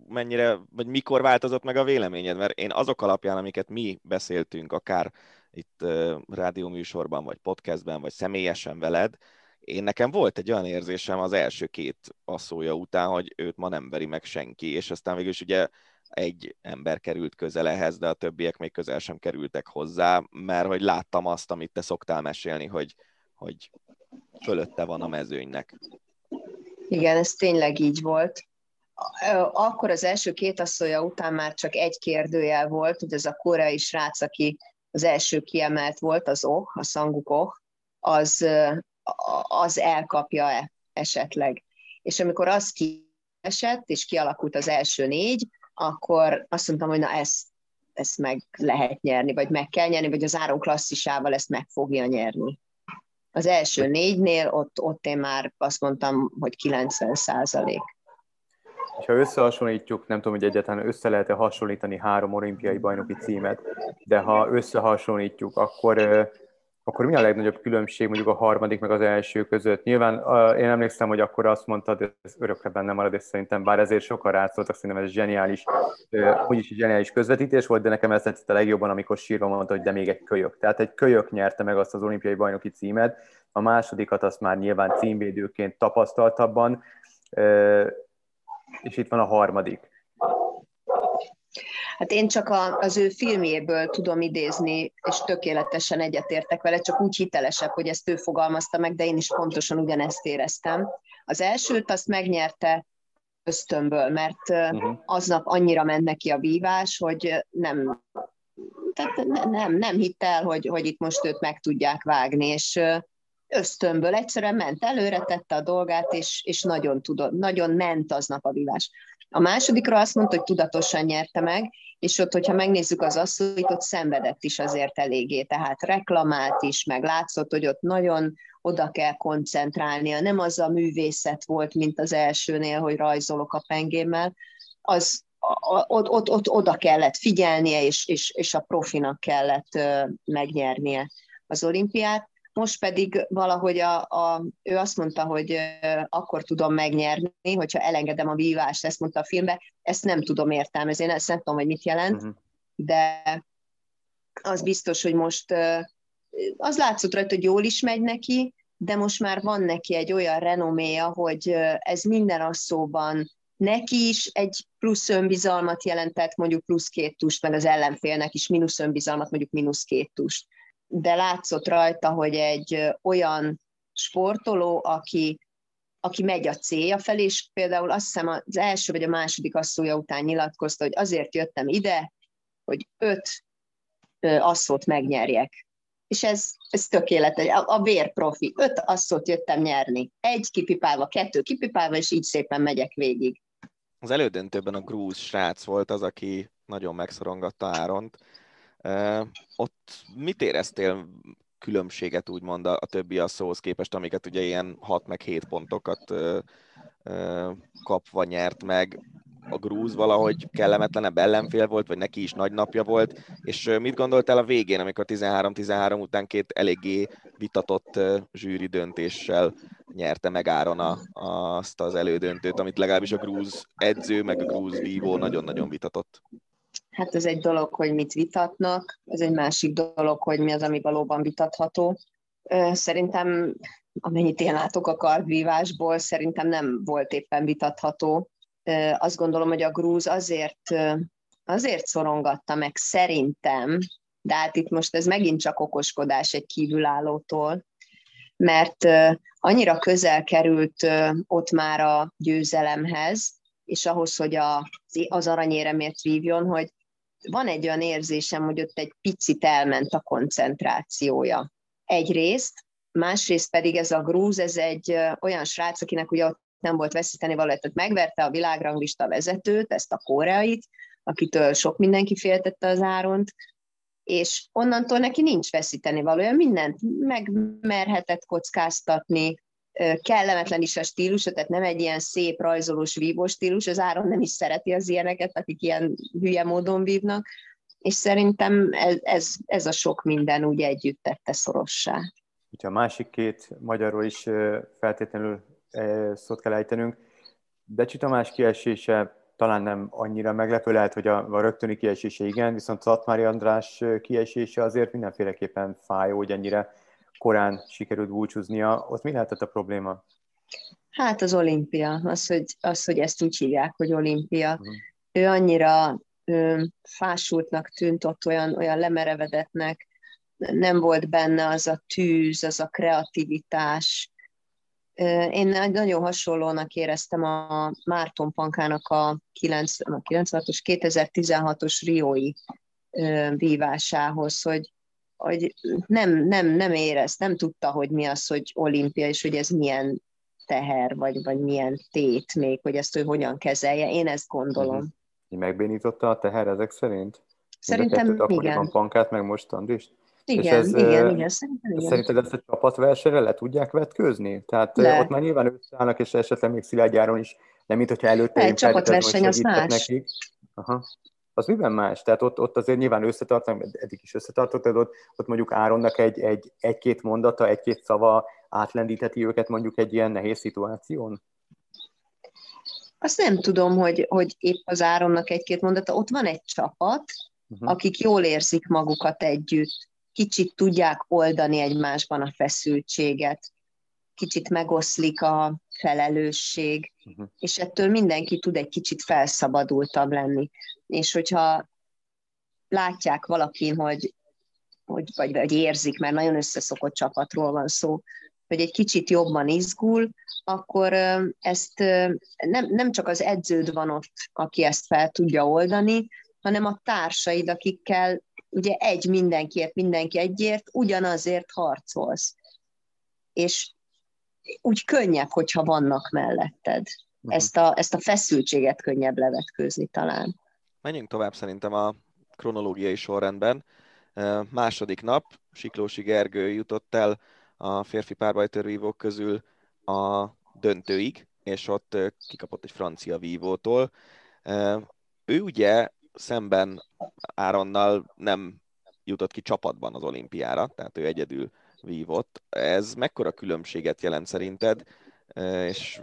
mennyire, vagy mikor változott meg a véleményed? Mert én azok alapján, amiket mi beszéltünk, akár itt uh, rádióműsorban, vagy podcastben, vagy személyesen veled, én nekem volt egy olyan érzésem az első két asszója után, hogy őt ma nem veri meg senki, és aztán végül is ugye egy ember került közel ehhez, de a többiek még közel sem kerültek hozzá, mert hogy láttam azt, amit te szoktál mesélni, hogy, hogy fölötte van a mezőnynek. Igen, ez tényleg így volt. Akkor az első két asszója után már csak egy kérdőjel volt, hogy ez a koreai srác, aki az első kiemelt volt, az Oh, a Sanguk Oh, az az elkapja-e esetleg. És amikor az kiesett, és kialakult az első négy, akkor azt mondtam, hogy na ezt, ezt meg lehet nyerni, vagy meg kell nyerni, vagy az áron klasszisával ezt meg fogja nyerni. Az első négynél ott, ott én már azt mondtam, hogy 90 százalék. És ha összehasonlítjuk, nem tudom, hogy egyáltalán össze lehet-e hasonlítani három olimpiai bajnoki címet, de ha összehasonlítjuk, akkor akkor mi a legnagyobb különbség mondjuk a harmadik meg az első között? Nyilván én emlékszem, hogy akkor azt mondtad, ez örökre benne marad, és szerintem bár ezért sokan rátszoltak, szerintem ez zseniális, úgyis egy zseniális közvetítés volt, de nekem ez tetszett a legjobban, amikor sírva mondta, hogy de még egy kölyök. Tehát egy kölyök nyerte meg azt az olimpiai bajnoki címet, a másodikat azt már nyilván címvédőként tapasztaltabban, és itt van a harmadik. Hát én csak a, az ő filmjéből tudom idézni, és tökéletesen egyetértek vele, csak úgy hitelesebb, hogy ezt ő fogalmazta meg, de én is pontosan ugyanezt éreztem. Az elsőt azt megnyerte ösztönből, mert uh-huh. aznap annyira ment neki a vívás, hogy nem, tehát nem, nem hitt el, hogy, hogy itt most őt meg tudják vágni, és ösztönből egyszerűen ment előre, tette a dolgát, és, és nagyon, tudott, nagyon ment aznap a vívás. A másodikra azt mondta, hogy tudatosan nyerte meg, és ott, hogyha megnézzük az asszonyt, ott szenvedett is azért eléggé, tehát reklamált is, meg látszott, hogy ott nagyon oda kell koncentrálnia. Nem az a művészet volt, mint az elsőnél, hogy rajzolok a pengémmel, az ott, ott, ott oda kellett figyelnie, és, és, és a profinak kellett megnyernie az olimpiát. Most pedig valahogy a, a, ő azt mondta, hogy akkor tudom megnyerni, hogyha elengedem a vívást, ezt mondta a filmbe, ezt nem tudom értelmezni, én ezt nem tudom, hogy mit jelent, uh-huh. de az biztos, hogy most az látszott rajta, hogy jól is megy neki, de most már van neki egy olyan renoméja, hogy ez minden asszóban neki is egy plusz önbizalmat jelentett, mondjuk plusz két tust, meg az ellenfélnek is mínusz önbizalmat, mondjuk mínusz két tust de látszott rajta, hogy egy olyan sportoló, aki, aki megy a célja felé, és például azt hiszem az első vagy a második asszója után nyilatkozta, hogy azért jöttem ide, hogy öt asszót megnyerjek. És ez, ez tökéletes. A, a vérprofi. Öt asszót jöttem nyerni. Egy kipipálva, kettő kipipálva, és így szépen megyek végig. Az elődöntőben a grúz srác volt az, aki nagyon megszorongatta Áront. Ott mit éreztél különbséget úgymond a, a többi asszóhoz képest, amiket ugye ilyen 6 meg 7 pontokat kapva nyert meg. A grúz valahogy kellemetlenebb ellenfél volt, vagy neki is nagy napja volt, és mit gondoltál a végén, amikor 13-13 után két eléggé vitatott zsűri döntéssel nyerte meg Áron a, azt az elődöntőt, amit legalábbis a grúz edző, meg a grúz vívó nagyon-nagyon vitatott. Hát ez egy dolog, hogy mit vitatnak, ez egy másik dolog, hogy mi az, ami valóban vitatható. Szerintem, amennyit én látok a kardvívásból, szerintem nem volt éppen vitatható. Azt gondolom, hogy a grúz azért, azért szorongatta meg szerintem, de hát itt most ez megint csak okoskodás egy kívülállótól, mert annyira közel került ott már a győzelemhez, és ahhoz, hogy a, az aranyéremért vívjon, hogy van egy olyan érzésem, hogy ott egy picit elment a koncentrációja. Egyrészt, másrészt pedig ez a grúz, ez egy olyan srác, akinek ugye ott nem volt veszíteni valójában, tehát megverte a világranglista vezetőt, ezt a koreait, akitől sok mindenki féltette az áront, és onnantól neki nincs veszíteni valója, mindent megmerhetett kockáztatni, kellemetlen is a stílus, tehát nem egy ilyen szép, rajzolós, vívós stílus, az Áron nem is szereti az ilyeneket, akik ilyen hülye módon vívnak, és szerintem ez, ez, ez a sok minden úgy együtt tette szorossá. Ugye a másik két magyarról is feltétlenül szót kell ejtenünk. Becsi Tamás kiesése talán nem annyira meglepő, lehet, hogy a, a rögtöni kiesése igen, viszont Szatmári András kiesése azért mindenféleképpen fájó, hogy ennyire korán sikerült búcsúznia. Ott mi lehetett a probléma? Hát az olimpia, az, hogy, az, hogy ezt úgy hívják, hogy olimpia. Uh-huh. Ő annyira ő, fásultnak tűnt ott, olyan, olyan lemerevedetnek, nem volt benne az a tűz, az a kreativitás, én nagyon hasonlónak éreztem a Márton Pankának a 96-os, 2016-os Riói vívásához, hogy, hogy nem, nem, nem érez, nem tudta, hogy mi az, hogy olimpia, és hogy ez milyen teher, vagy, vagy milyen tét még, hogy ezt ő hogyan kezelje. Én ezt gondolom. Uh-huh. Megbénította a teher ezek szerint? Szerintem igen. Pankát, meg most Andrist? Igen, és ez, igen, igen, szerintem igen. Szerinted ezt a csapatversenyre le tudják vetkőzni? Tehát le. ott már nyilván összeállnak, és esetleg még Szilágy Áron is, nem mint hogyha előtte... Egy csapatverseny az más. Nekik. Aha. Az miben más? Tehát ott, ott azért nyilván összetartanak, eddig is összetartottad, ott, ott mondjuk Áronnak egy, egy, egy-két mondata, egy-két szava átlendítheti őket mondjuk egy ilyen nehéz szituáción? Azt nem tudom, hogy, hogy épp az Áronnak egy-két mondata. Ott van egy csapat, uh-huh. akik jól érzik magukat együtt kicsit tudják oldani egymásban a feszültséget, kicsit megoszlik a felelősség, uh-huh. és ettől mindenki tud egy kicsit felszabadultabb lenni. És hogyha látják valakin, hogy, hogy vagy, vagy érzik, mert nagyon összeszokott csapatról van szó, hogy egy kicsit jobban izgul, akkor ezt nem, nem csak az edződ van ott, aki ezt fel tudja oldani, hanem a társaid, akikkel ugye egy mindenkiért, mindenki egyért, ugyanazért harcolsz. És úgy könnyebb, hogyha vannak melletted. Uh-huh. Ezt, a, ezt a feszültséget könnyebb levetkőzni talán. Menjünk tovább szerintem a kronológiai sorrendben. Második nap Siklósi Gergő jutott el a férfi párbajtörvívók közül a döntőig, és ott kikapott egy francia vívótól. Ő ugye szemben Áronnal nem jutott ki csapatban az olimpiára, tehát ő egyedül vívott. Ez mekkora különbséget jelent szerinted, és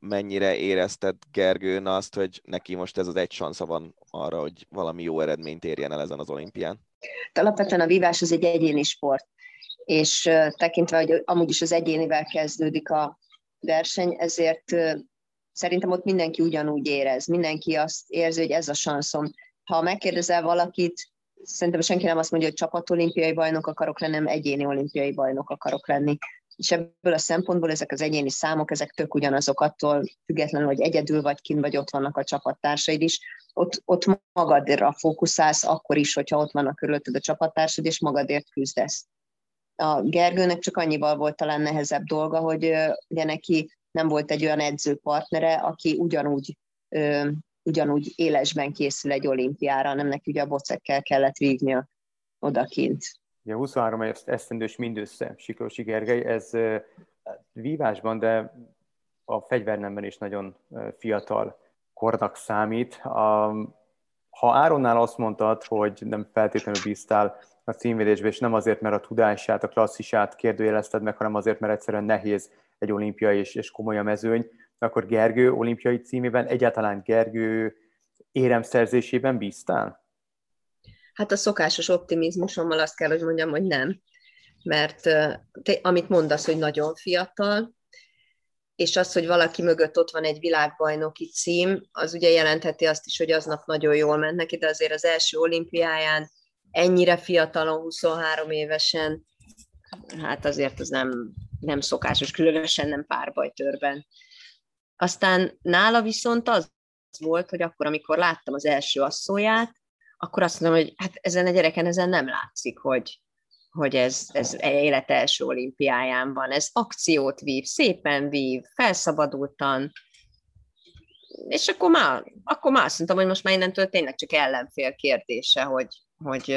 mennyire érezted Gergőn azt, hogy neki most ez az egy sansza van arra, hogy valami jó eredményt érjen el ezen az olimpián? Alapvetően a vívás az egy egyéni sport, és tekintve, hogy amúgy is az egyénivel kezdődik a verseny, ezért szerintem ott mindenki ugyanúgy érez, mindenki azt érzi, hogy ez a sanszom. Ha megkérdezel valakit, szerintem senki nem azt mondja, hogy csapatolimpiai bajnok akarok lenni, nem egyéni olimpiai bajnok akarok lenni. És ebből a szempontból ezek az egyéni számok, ezek tök ugyanazok attól függetlenül, hogy egyedül vagy kin, vagy ott vannak a csapattársaid is. Ott, ott magadra fókuszálsz akkor is, hogyha ott vannak körülötted a csapattársad, és magadért küzdesz. A Gergőnek csak annyival volt talán nehezebb dolga, hogy ugye neki nem volt egy olyan edzőpartnere, aki ugyanúgy, ugyanúgy élesben készül egy olimpiára, nem neki ugye a bocekkel kellett vívnia odakint. Ugye 23 esztendős mindössze Siklósi Gergely, ez vívásban, de a fegyvernemben is nagyon fiatal kornak számít. Ha Áronnál azt mondtad, hogy nem feltétlenül bíztál a címvédésbe, és nem azért, mert a tudását, a klasszisát kérdőjelezted meg, hanem azért, mert egyszerűen nehéz egy olimpia és, és komoly a mezőny, akkor Gergő olimpiai címében egyáltalán Gergő éremszerzésében bíztál? Hát a szokásos optimizmusommal azt kell, hogy mondjam, hogy nem. Mert te, amit mondasz, hogy nagyon fiatal, és az, hogy valaki mögött ott van egy világbajnoki cím, az ugye jelentheti azt is, hogy aznap nagyon jól ment neki, de azért az első olimpiáján ennyire fiatalon, 23 évesen, hát azért az nem, nem szokásos, különösen nem párbajtörben. Aztán nála viszont az volt, hogy akkor, amikor láttam az első asszóját, akkor azt mondom, hogy hát ezen a gyereken ezen nem látszik, hogy, hogy ez, ez élet első olimpiáján van. Ez akciót vív, szépen vív, felszabadultan, és akkor már, akkor már azt mondtam, hogy most már innentől tényleg csak ellenfél kérdése, hogy, hogy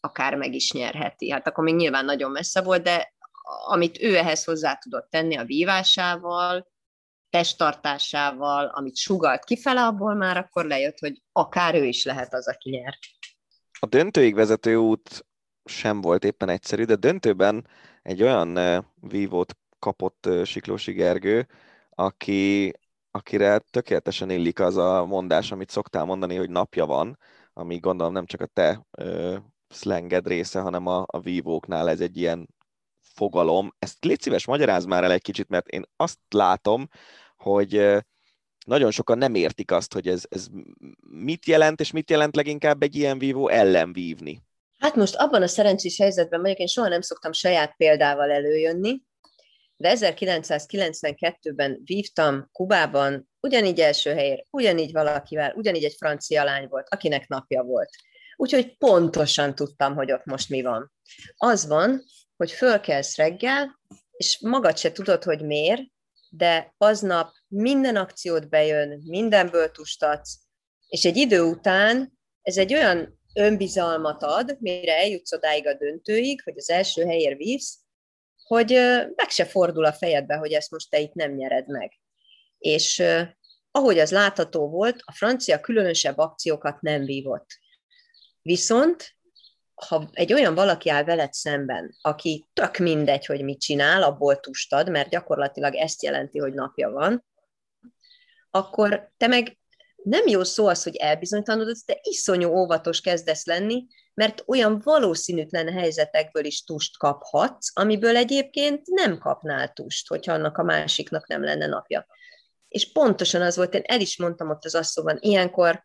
akár meg is nyerheti. Hát akkor még nyilván nagyon messze volt, de amit ő ehhez hozzá tudott tenni a vívásával, testtartásával, amit sugalt kifele, abból már akkor lejött, hogy akár ő is lehet az, aki nyer. A döntőig vezető út sem volt éppen egyszerű, de döntőben egy olyan vívót kapott Siklósi Gergő, aki, akire tökéletesen illik az a mondás, amit szoktál mondani, hogy napja van, ami gondolom nem csak a te ö, szlenged része, hanem a, a vívóknál ez egy ilyen fogalom. Ezt légy szíves, magyaráz már el egy kicsit, mert én azt látom, hogy nagyon sokan nem értik azt, hogy ez, ez mit jelent, és mit jelent leginkább egy ilyen vívó ellen vívni. Hát most abban a szerencsés helyzetben vagyok, én soha nem szoktam saját példával előjönni, de 1992-ben vívtam Kubában, ugyanígy első helyért, ugyanígy valakivel, ugyanígy egy francia lány volt, akinek napja volt. Úgyhogy pontosan tudtam, hogy ott most mi van. Az van, hogy fölkelsz reggel, és magad se tudod, hogy miért, de aznap minden akciót bejön, mindenből tustatsz, és egy idő után ez egy olyan önbizalmat ad, mire eljutsz odáig a döntőig, hogy az első helyért vívsz, hogy meg se fordul a fejedbe, hogy ezt most te itt nem nyered meg. És ahogy az látható volt, a francia különösebb akciókat nem vívott. Viszont ha egy olyan valaki áll veled szemben, aki tök mindegy, hogy mit csinál, abból tustad, mert gyakorlatilag ezt jelenti, hogy napja van, akkor te meg nem jó szó az, hogy elbizonytalanodsz, de iszonyú óvatos kezdesz lenni, mert olyan valószínűtlen helyzetekből is tust kaphatsz, amiből egyébként nem kapnál tust, hogyha annak a másiknak nem lenne napja. És pontosan az volt, én el is mondtam ott az asszóban, ilyenkor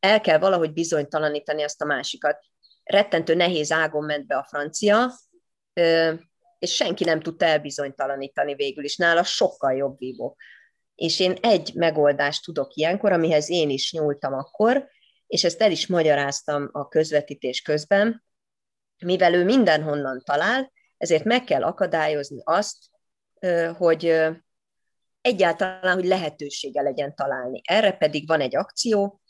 el kell valahogy bizonytalanítani azt a másikat rettentő nehéz ágon ment be a francia, és senki nem tudta elbizonytalanítani végül is. Nála sokkal jobb vívó. És én egy megoldást tudok ilyenkor, amihez én is nyúltam akkor, és ezt el is magyaráztam a közvetítés közben, mivel ő mindenhonnan talál, ezért meg kell akadályozni azt, hogy egyáltalán, hogy lehetősége legyen találni. Erre pedig van egy akció,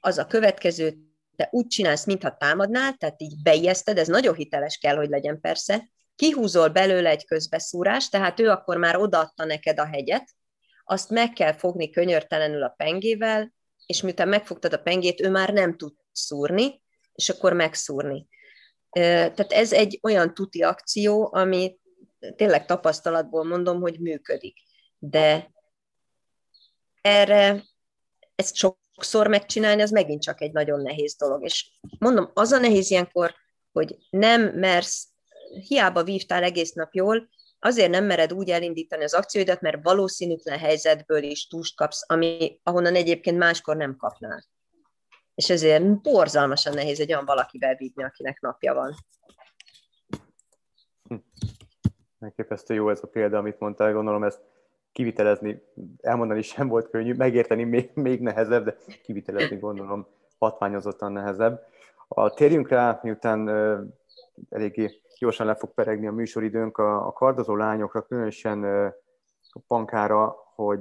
az a következő, te úgy csinálsz, mintha támadnál, tehát így beijeszted, ez nagyon hiteles kell, hogy legyen persze, kihúzol belőle egy közbeszúrást, tehát ő akkor már odaadta neked a hegyet, azt meg kell fogni könyörtelenül a pengével, és miután megfogtad a pengét, ő már nem tud szúrni, és akkor megszúrni. Tehát ez egy olyan tuti akció, ami tényleg tapasztalatból mondom, hogy működik. De erre ezt sok sokszor megcsinálni, az megint csak egy nagyon nehéz dolog. És mondom, az a nehéz ilyenkor, hogy nem mersz, hiába vívtál egész nap jól, azért nem mered úgy elindítani az akcióidat, mert valószínűtlen helyzetből is túst kapsz, ami, ahonnan egyébként máskor nem kapnál. És ezért borzalmasan nehéz egy olyan valakivel vívni, akinek napja van. Hm. Megképesztő jó ez a példa, amit mondtál, gondolom ezt kivitelezni, elmondani sem volt könnyű, megérteni még, még nehezebb, de kivitelezni gondolom hatványozottan nehezebb. A, térjünk rá, miután uh, eléggé gyorsan le fog peregni a műsoridőnk a, a kardozó lányokra, különösen a Pankára, hogy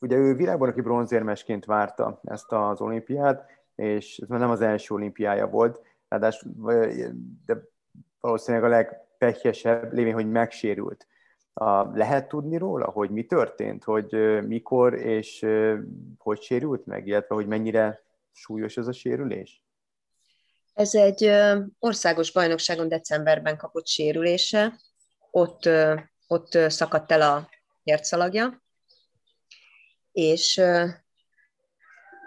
ugye ő világbajnoki bronzérmesként várta ezt az olimpiát, és ez már nem az első olimpiája volt, ráadásul de valószínűleg a legpehjesebb, lévén, hogy megsérült. A, lehet tudni róla, hogy mi történt, hogy mikor és hogy sérült meg, illetve hogy mennyire súlyos ez a sérülés? Ez egy országos bajnokságon decemberben kapott sérülése, ott, ott szakadt el a hercalagja, és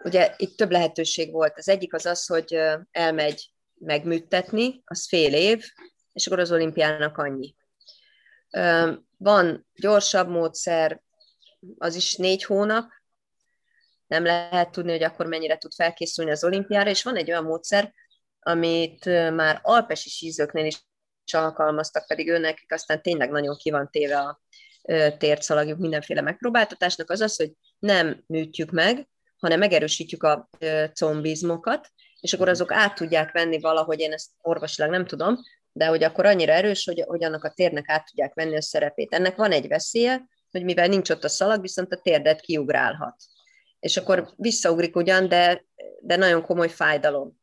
ugye itt több lehetőség volt. Az egyik az az, hogy elmegy megműtetni, az fél év, és akkor az olimpiának annyi. Van gyorsabb módszer, az is négy hónap, nem lehet tudni, hogy akkor mennyire tud felkészülni az olimpiára, és van egy olyan módszer, amit már alpesi sízőknél is alkalmaztak, pedig őnek aztán tényleg nagyon ki van téve a tércalagjuk mindenféle megpróbáltatásnak, az az, hogy nem műtjük meg, hanem megerősítjük a combizmokat, és akkor azok át tudják venni valahogy, én ezt orvosilag nem tudom, de hogy akkor annyira erős, hogy, hogy annak a térnek át tudják venni a szerepét. Ennek van egy veszélye, hogy mivel nincs ott a szalag, viszont a térdet kiugrálhat. És akkor visszaugrik ugyan, de, de nagyon komoly fájdalom.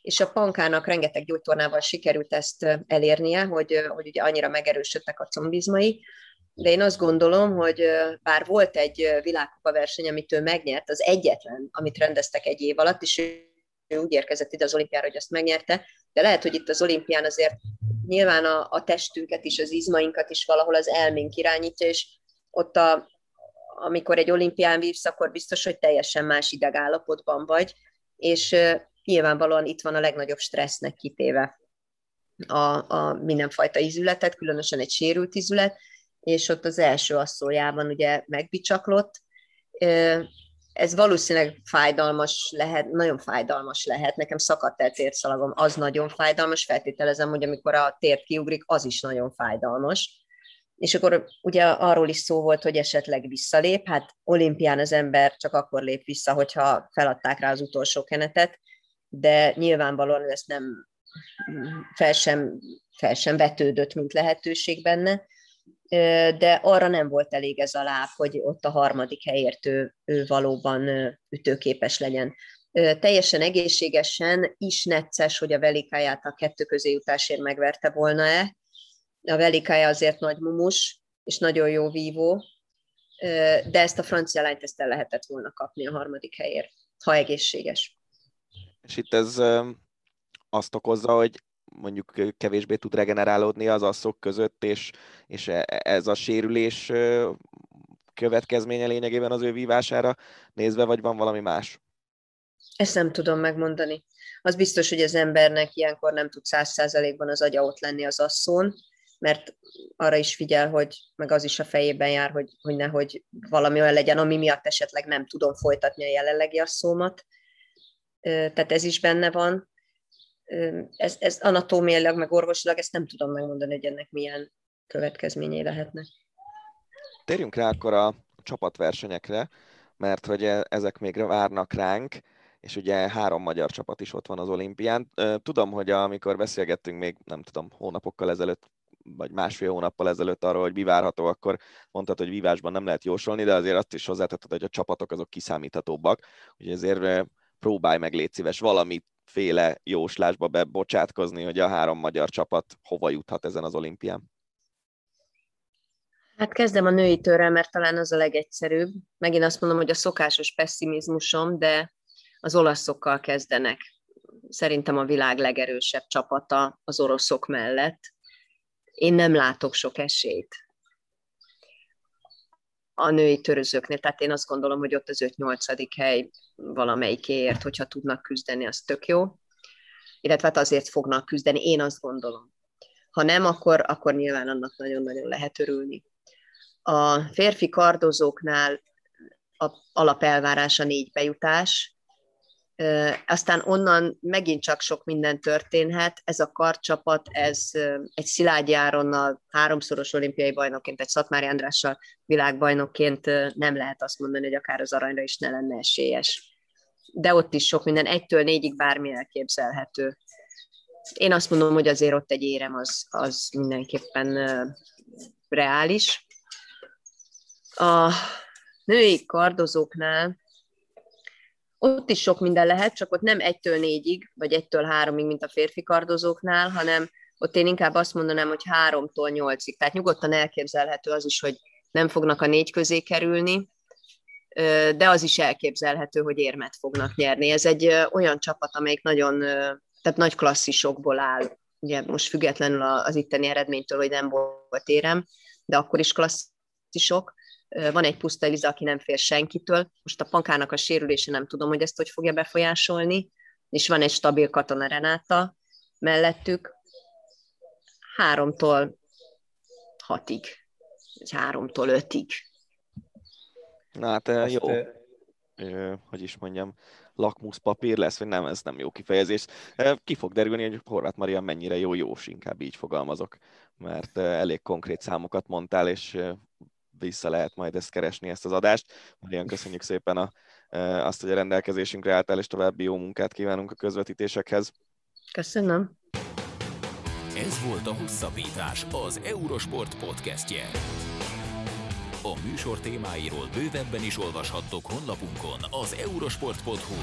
És a pankának rengeteg gyógytornával sikerült ezt elérnie, hogy, hogy ugye annyira megerősödtek a combizmai, de én azt gondolom, hogy bár volt egy világkupa verseny, amit ő megnyert, az egyetlen, amit rendeztek egy év alatt, és ő úgy érkezett ide az olimpiára, hogy azt megnyerte, de lehet, hogy itt az olimpián azért nyilván a, a testünket is, az izmainkat is valahol az elménk irányítja, és ott a, amikor egy olimpián vívsz, akkor biztos, hogy teljesen más idegállapotban vagy, és nyilvánvalóan itt van a legnagyobb stressznek kitéve a, a mindenfajta izületet, különösen egy sérült izület, és ott az első asszójában ugye megbicsaklott. Ez valószínűleg fájdalmas lehet, nagyon fájdalmas lehet. Nekem szakadt el térszalagom, az nagyon fájdalmas. Feltételezem, hogy amikor a tért kiugrik, az is nagyon fájdalmas. És akkor ugye arról is szó volt, hogy esetleg visszalép. Hát olimpián az ember csak akkor lép vissza, hogyha feladták rá az utolsó kenetet, de nyilvánvalóan ezt nem fel sem, fel sem vetődött, mint lehetőség benne de arra nem volt elég ez a láb, hogy ott a harmadik helyért ő, ő valóban ütőképes legyen. Teljesen egészségesen is necces, hogy a velikáját a kettő közé jutásért megverte volna-e. A velikája azért nagy mumus, és nagyon jó vívó, de ezt a francia lányt ezt el lehetett volna kapni a harmadik helyért, ha egészséges. És itt ez azt okozza, hogy mondjuk kevésbé tud regenerálódni az asszok között, és, és e, ez a sérülés következménye lényegében az ő vívására nézve, vagy van valami más? Ezt nem tudom megmondani. Az biztos, hogy az embernek ilyenkor nem tud száz százalékban az agya ott lenni az asszón, mert arra is figyel, hogy meg az is a fejében jár, hogy, hogy nehogy valami olyan legyen, ami miatt esetleg nem tudom folytatni a jelenlegi asszómat. Tehát ez is benne van ez, ez anatómiailag, meg orvosilag, ezt nem tudom megmondani, hogy ennek milyen következményei lehetnek. Térjünk rá akkor a csapatversenyekre, mert hogy e, ezek még várnak ránk, és ugye három magyar csapat is ott van az olimpián. Tudom, hogy amikor beszélgettünk még, nem tudom, hónapokkal ezelőtt, vagy másfél hónappal ezelőtt arról, hogy mi várható, akkor mondtad, hogy vívásban nem lehet jósolni, de azért azt is hozzátetted, hogy a csapatok azok kiszámíthatóbbak, úgyhogy ezért próbálj meg légy szíves valamit féle jóslásba bebocsátkozni, hogy a három magyar csapat hova juthat ezen az olimpián? Hát kezdem a női törrel, mert talán az a legegyszerűbb. Megint azt mondom, hogy a szokásos pessimizmusom, de az olaszokkal kezdenek. Szerintem a világ legerősebb csapata az oroszok mellett. Én nem látok sok esélyt a női törözőknél. Tehát én azt gondolom, hogy ott az 5-8. hely valamelyikéért, hogyha tudnak küzdeni, az tök jó. Illetve hát azért fognak küzdeni, én azt gondolom. Ha nem, akkor, akkor nyilván annak nagyon-nagyon lehet örülni. A férfi kardozóknál a alapelvárás a négy bejutás, aztán onnan megint csak sok minden történhet. Ez a karcsapat, ez egy Szilágyi Áronnal, háromszoros olimpiai bajnokként, egy Szatmári Andrással világbajnokként nem lehet azt mondani, hogy akár az aranyra is ne lenne esélyes. De ott is sok minden, egytől négyig bármi elképzelhető. Én azt mondom, hogy azért ott egy érem az, az mindenképpen reális. A női kardozóknál ott is sok minden lehet, csak ott nem egytől négyig, vagy egytől háromig, mint a férfi kardozóknál, hanem ott én inkább azt mondanám, hogy háromtól nyolcig. Tehát nyugodtan elképzelhető az is, hogy nem fognak a négy közé kerülni, de az is elképzelhető, hogy érmet fognak nyerni. Ez egy olyan csapat, amelyik nagyon, tehát nagy klasszisokból áll, ugye most függetlenül az itteni eredménytől, hogy nem volt érem, de akkor is klasszisok, van egy puszta Eliza, aki nem fél senkitől. Most a pankának a sérülése nem tudom, hogy ezt hogy fogja befolyásolni, és van egy stabil katona Renáta mellettük. Háromtól hatig, vagy háromtól ötig. Na hát Azt jó, ö, hogy is mondjam, lakmuszpapír lesz, vagy nem, ez nem jó kifejezés. Ki fog derülni, hogy Horváth Maria mennyire jó jós, inkább így fogalmazok, mert elég konkrét számokat mondtál, és vissza lehet majd ezt keresni, ezt az adást. Marian, köszönjük szépen a, azt, hogy a rendelkezésünkre álltál, és további jó munkát kívánunk a közvetítésekhez. Köszönöm. Ez volt a Hosszabbítás, az Eurosport podcastje. A műsor témáiról bővebben is olvashattok honlapunkon az eurosport.hu.